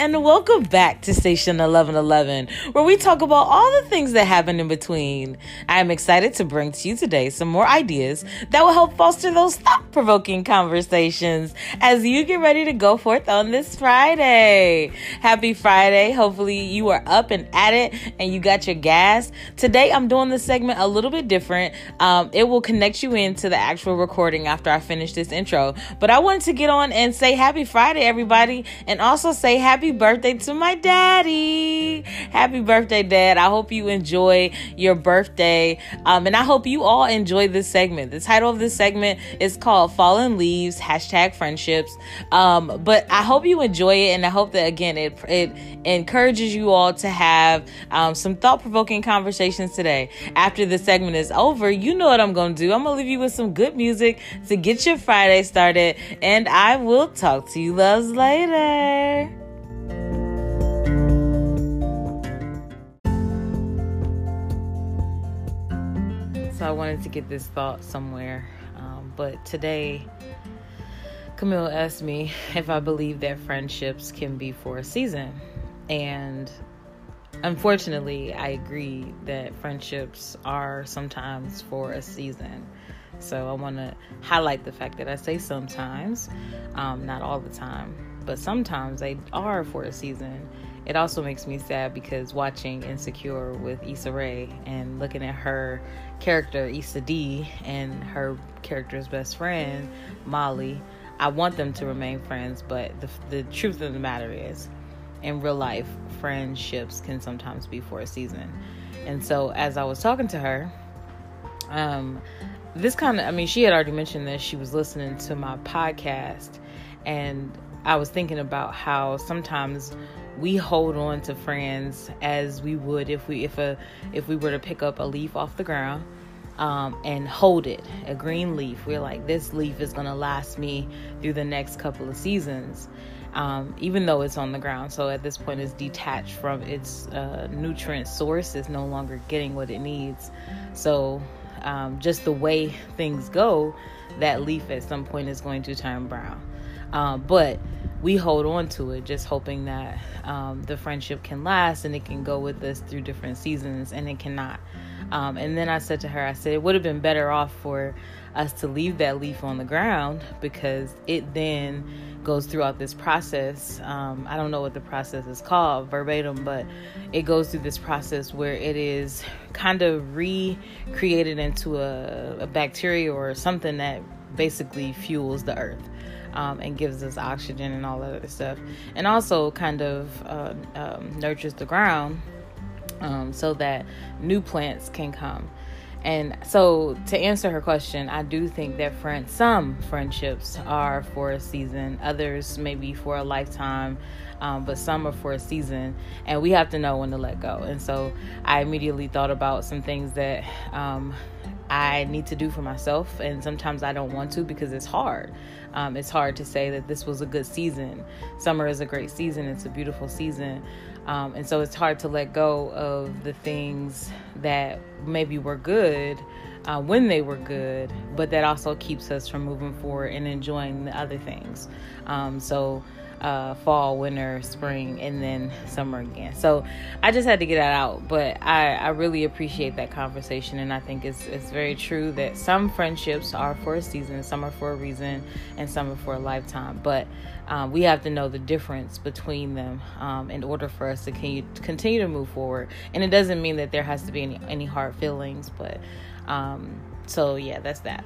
and welcome back to Station 1111, where we talk about all the things that happen in between. I am excited to bring to you today some more ideas that will help foster those thought provoking conversations as you get ready to go forth on this Friday. Happy Friday. Hopefully, you are up and at it and you got your gas. Today, I'm doing the segment a little bit different. Um, it will connect you into the actual recording after I finish this intro. But I wanted to get on and say happy Friday, everybody, and also say happy birthday to my daddy. Happy birthday, dad. I hope you enjoy your birthday. Um, and I hope you all enjoy this segment. The title of this segment is called Fallen Leaves, hashtag friendships. Um, but I hope you enjoy it. And I hope that, again, it, it encourages you all to have um, some thought provoking conversations today. After the segment is over, you know what I'm going to do. I'm going to leave you with some good music to get your Friday started. And I will talk to you loves later. So I wanted to get this thought somewhere. Um, but today, Camille asked me if I believe that friendships can be for a season. And unfortunately, I agree that friendships are sometimes for a season. So I want to highlight the fact that I say sometimes, um, not all the time, but sometimes they are for a season. It also makes me sad because watching Insecure with Issa Rae and looking at her character Issa Dee and her character's best friend Molly, I want them to remain friends, but the, the truth of the matter is, in real life, friendships can sometimes be for a season. And so, as I was talking to her, um, this kind of, I mean, she had already mentioned that she was listening to my podcast, and I was thinking about how sometimes we hold on to friends as we would if we if a if we were to pick up a leaf off the ground um, and hold it a green leaf. We're like this leaf is to last me through the next couple of seasons um, even though it's on the ground. So at this point it's detached from its uh, nutrient source. It's no longer getting what it needs. So um, just the way things go that leaf at some point is going to turn brown. Um, but we hold on to it just hoping that um, the friendship can last and it can go with us through different seasons and it cannot um, and then i said to her i said it would have been better off for us to leave that leaf on the ground because it then goes throughout this process. Um, i don't know what the process is called verbatim but it goes through this process where it is kind of recreated into a, a bacteria or something that basically fuels the earth um, and gives us oxygen and all that other stuff, and also kind of uh, um, nurtures the ground um, so that new plants can come. And so, to answer her question, I do think that friend, some friendships are for a season, others maybe for a lifetime, um, but some are for a season, and we have to know when to let go. And so, I immediately thought about some things that um, I need to do for myself, and sometimes I don't want to because it's hard. Um, it's hard to say that this was a good season. Summer is a great season, it's a beautiful season. Um, and so it's hard to let go of the things that maybe were good uh, when they were good, but that also keeps us from moving forward and enjoying the other things. Um, so uh, fall, winter, spring, and then summer again. So I just had to get that out. But I, I really appreciate that conversation, and I think it's it's very true that some friendships are for a season, some are for a reason, and some are for a lifetime. But um, we have to know the difference between them um, in order for us to continue, continue to move forward. And it doesn't mean that there has to be any any hard feelings, but um, so yeah, that's that.